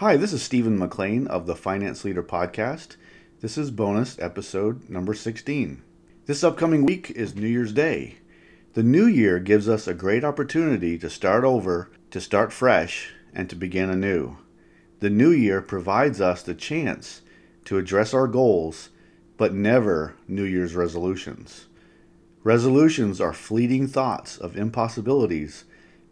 Hi, this is Stephen McLean of the Finance Leader Podcast. This is bonus episode number 16. This upcoming week is New Year's Day. The new year gives us a great opportunity to start over, to start fresh, and to begin anew. The new year provides us the chance to address our goals, but never New Year's resolutions. Resolutions are fleeting thoughts of impossibilities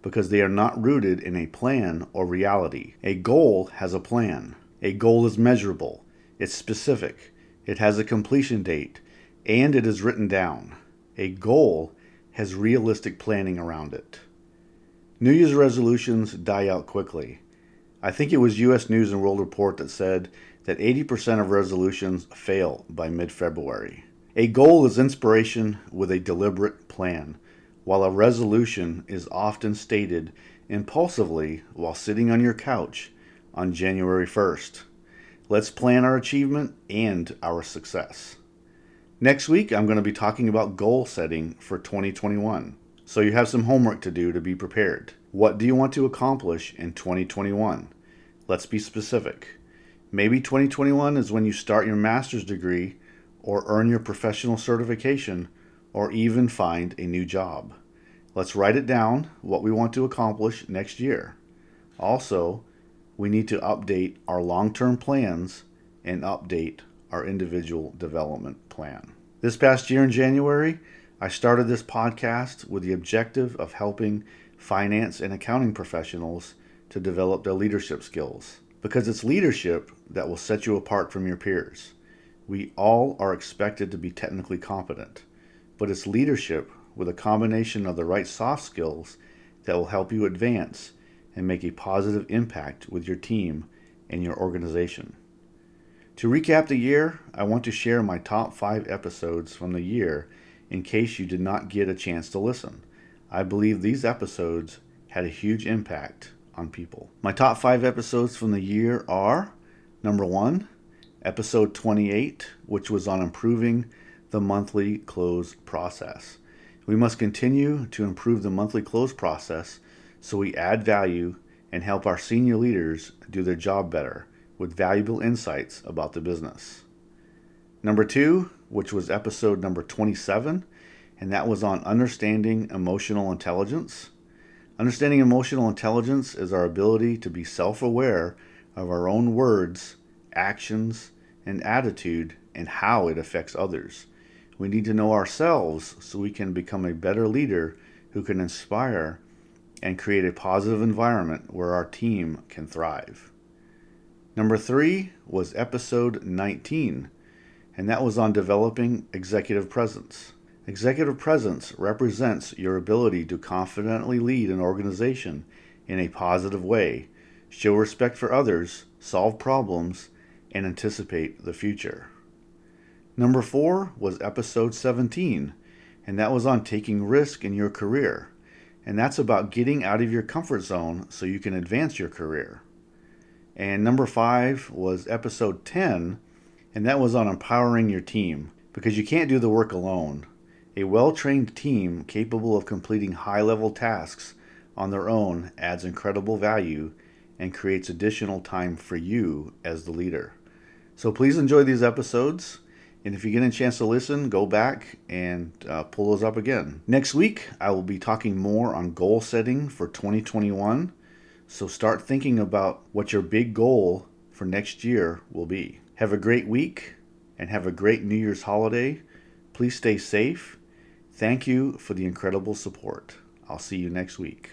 because they are not rooted in a plan or reality. A goal has a plan. A goal is measurable, it's specific, it has a completion date, and it is written down. A goal has realistic planning around it. New Year's resolutions die out quickly. I think it was US News and World Report that said that 80% of resolutions fail by mid February. A goal is inspiration with a deliberate plan while a resolution is often stated impulsively while sitting on your couch on January 1st. Let's plan our achievement and our success. Next week, I'm going to be talking about goal setting for 2021. So you have some homework to do to be prepared. What do you want to accomplish in 2021? Let's be specific. Maybe 2021 is when you start your master's degree or earn your professional certification or even find a new job. Let's write it down what we want to accomplish next year. Also, we need to update our long term plans and update our individual development plan. This past year in January, I started this podcast with the objective of helping finance and accounting professionals to develop their leadership skills because it's leadership that will set you apart from your peers. We all are expected to be technically competent but it's leadership with a combination of the right soft skills that will help you advance and make a positive impact with your team and your organization. To recap the year, I want to share my top five episodes from the year in case you did not get a chance to listen. I believe these episodes had a huge impact on people. My top five episodes from the year are number one, episode 28, which was on improving the monthly close process. We must continue to improve the monthly close process so we add value and help our senior leaders do their job better with valuable insights about the business. Number two, which was episode number 27, and that was on understanding emotional intelligence. Understanding emotional intelligence is our ability to be self aware of our own words, actions, and attitude and how it affects others. We need to know ourselves so we can become a better leader who can inspire and create a positive environment where our team can thrive. Number three was episode 19, and that was on developing executive presence. Executive presence represents your ability to confidently lead an organization in a positive way, show respect for others, solve problems, and anticipate the future. Number four was episode 17, and that was on taking risk in your career. And that's about getting out of your comfort zone so you can advance your career. And number five was episode 10, and that was on empowering your team because you can't do the work alone. A well trained team capable of completing high level tasks on their own adds incredible value and creates additional time for you as the leader. So please enjoy these episodes. And if you get a chance to listen, go back and uh, pull those up again. Next week, I will be talking more on goal setting for 2021. So start thinking about what your big goal for next year will be. Have a great week and have a great New Year's holiday. Please stay safe. Thank you for the incredible support. I'll see you next week.